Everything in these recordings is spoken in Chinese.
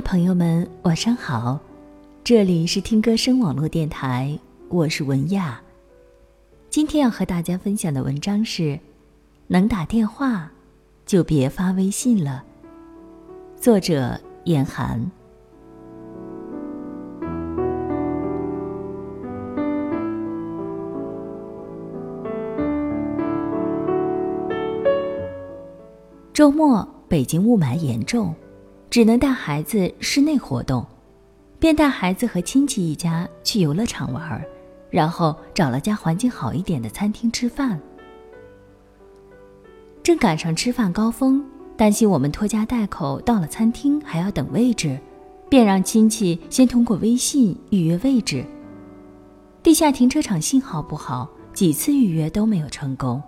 朋友们，晚上好！这里是听歌声网络电台，我是文亚。今天要和大家分享的文章是：能打电话就别发微信了。作者：严寒。周末，北京雾霾严重。只能带孩子室内活动，便带孩子和亲戚一家去游乐场玩，然后找了家环境好一点的餐厅吃饭。正赶上吃饭高峰，担心我们拖家带口到了餐厅还要等位置，便让亲戚先通过微信预约位置。地下停车场信号不好，几次预约都没有成功，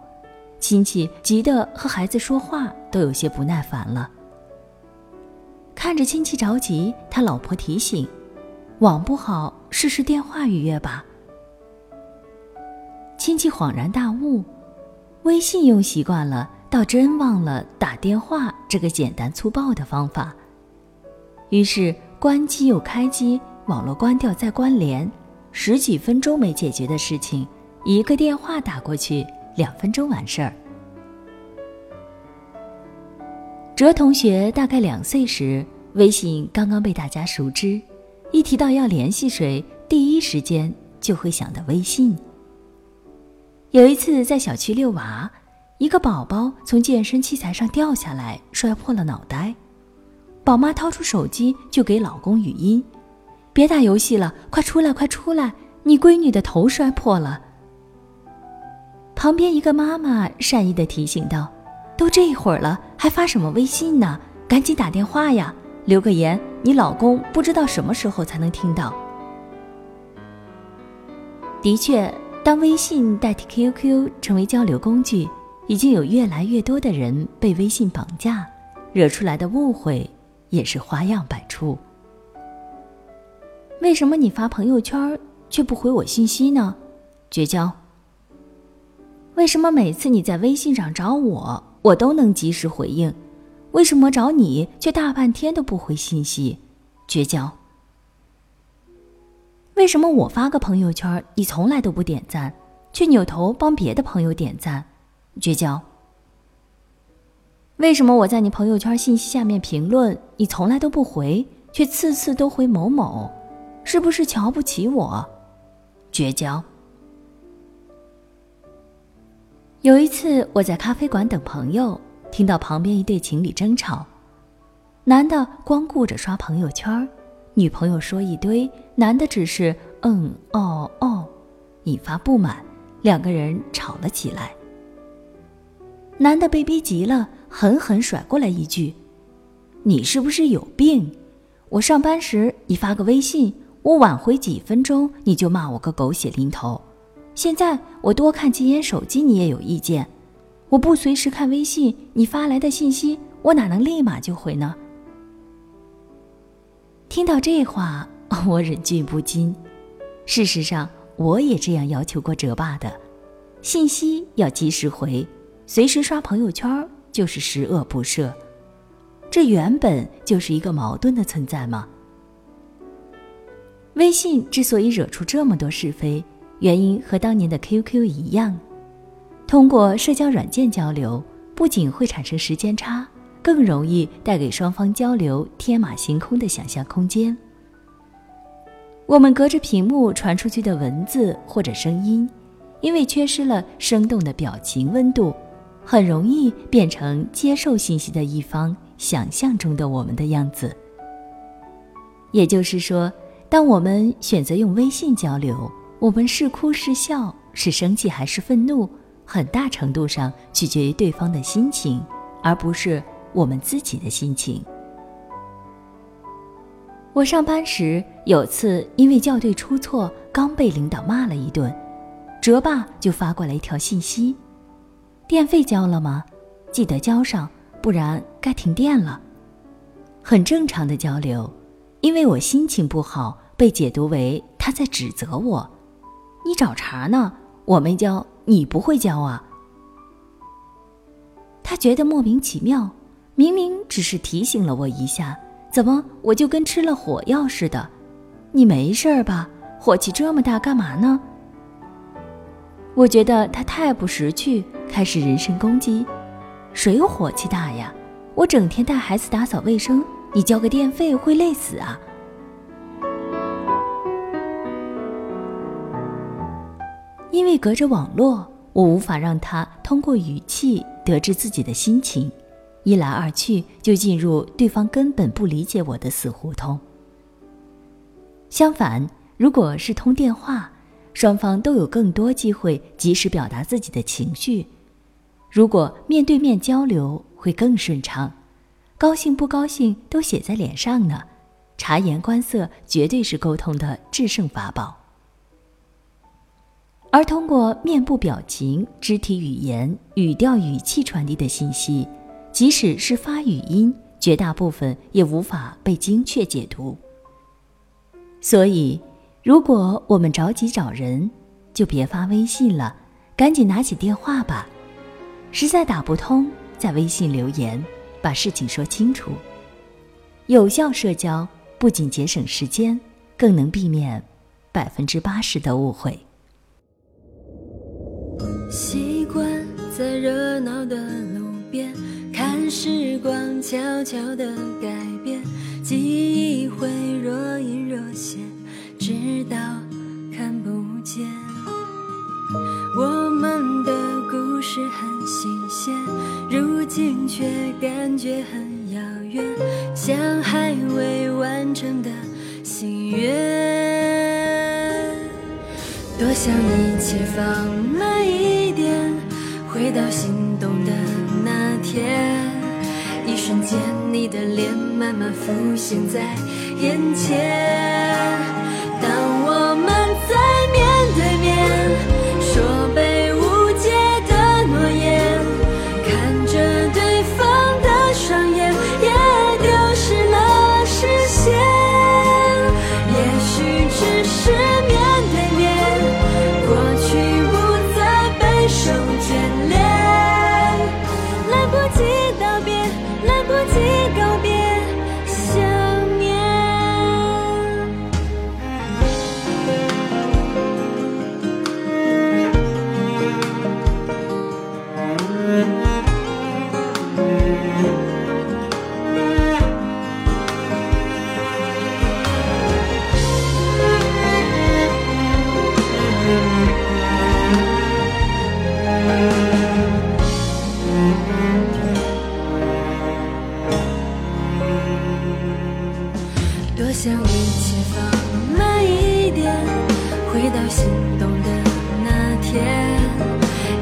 亲戚急得和孩子说话都有些不耐烦了。看着亲戚着急，他老婆提醒：“网不好，试试电话预约吧。”亲戚恍然大悟，微信用习惯了，倒真忘了打电话这个简单粗暴的方法。于是关机又开机，网络关掉再关联，十几分钟没解决的事情，一个电话打过去，两分钟完事儿。哲同学大概两岁时，微信刚刚被大家熟知，一提到要联系谁，第一时间就会想到微信。有一次在小区遛娃，一个宝宝从健身器材上掉下来，摔破了脑袋，宝妈掏出手机就给老公语音：“别打游戏了，快出来，快出来，你闺女的头摔破了。”旁边一个妈妈善意的提醒道。都这会儿了，还发什么微信呢？赶紧打电话呀！留个言，你老公不知道什么时候才能听到。的确，当微信代替 QQ 成为交流工具，已经有越来越多的人被微信绑架，惹出来的误会也是花样百出。为什么你发朋友圈却不回我信息呢？绝交！为什么每次你在微信上找我？我都能及时回应，为什么找你却大半天都不回信息？绝交！为什么我发个朋友圈，你从来都不点赞，却扭头帮别的朋友点赞？绝交！为什么我在你朋友圈信息下面评论，你从来都不回，却次次都回某某？是不是瞧不起我？绝交！有一次，我在咖啡馆等朋友，听到旁边一对情侣争吵。男的光顾着刷朋友圈，女朋友说一堆，男的只是嗯哦哦，引发不满，两个人吵了起来。男的被逼急了，狠狠甩过来一句：“你是不是有病？我上班时你发个微信，我晚回几分钟你就骂我个狗血淋头。”现在我多看几眼手机，你也有意见。我不随时看微信，你发来的信息，我哪能立马就回呢？听到这话，我忍俊不禁。事实上，我也这样要求过哲爸的：信息要及时回，随时刷朋友圈就是十恶不赦。这原本就是一个矛盾的存在吗？微信之所以惹出这么多是非。原因和当年的 QQ 一样，通过社交软件交流，不仅会产生时间差，更容易带给双方交流天马行空的想象空间。我们隔着屏幕传出去的文字或者声音，因为缺失了生动的表情温度，很容易变成接受信息的一方想象中的我们的样子。也就是说，当我们选择用微信交流，我们是哭是笑，是生气还是愤怒，很大程度上取决于对方的心情，而不是我们自己的心情。我上班时有次因为校对出错，刚被领导骂了一顿，哲爸就发过来一条信息：“电费交了吗？记得交上，不然该停电了。”很正常的交流，因为我心情不好，被解读为他在指责我。你找茬呢？我没教，你不会教啊？他觉得莫名其妙，明明只是提醒了我一下，怎么我就跟吃了火药似的？你没事吧？火气这么大干嘛呢？我觉得他太不识趣，开始人身攻击。谁火气大呀？我整天带孩子打扫卫生，你交个电费会累死啊！因为隔着网络，我无法让他通过语气得知自己的心情，一来二去就进入对方根本不理解我的死胡同。相反，如果是通电话，双方都有更多机会及时表达自己的情绪。如果面对面交流会更顺畅，高兴不高兴都写在脸上呢。察言观色绝对是沟通的制胜法宝。而通过面部表情、肢体语言、语调、语气传递的信息，即使是发语音，绝大部分也无法被精确解读。所以，如果我们着急找人，就别发微信了，赶紧拿起电话吧。实在打不通，在微信留言，把事情说清楚。有效社交不仅节省时间，更能避免百分之八十的误会。习惯在热闹的路边，看时光悄悄地改变，记忆会若隐若现，直到看不见。我们的故事很新鲜，如今却感觉很遥远，像还未完成的心愿。多想一切放慢，回到心动的那天，一瞬间你的脸慢慢浮现在眼前。多想一切放慢一点回到心动的那天。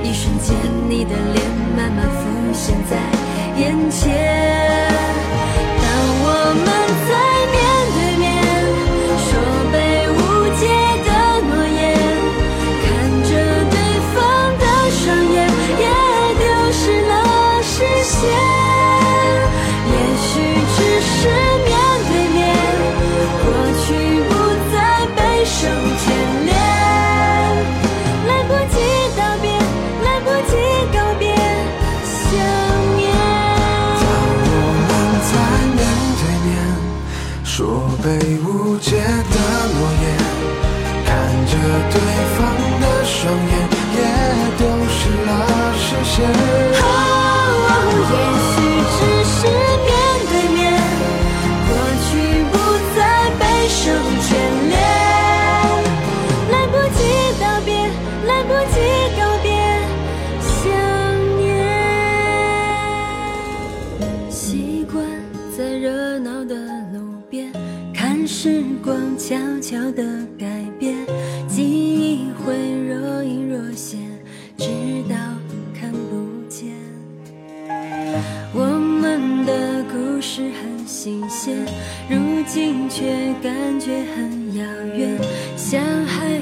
一瞬间你的脸慢慢浮现在眼前。被误解的诺言，看着对方的双眼，也丢失了视线。哦，也许只是面对面，过去不再备受眷恋。来不及道别，来不及告别，想念。习惯在热闹的。时光悄悄的改变记忆会若隐若现直到看不见。我们的故事很新鲜如今却感觉很遥远像海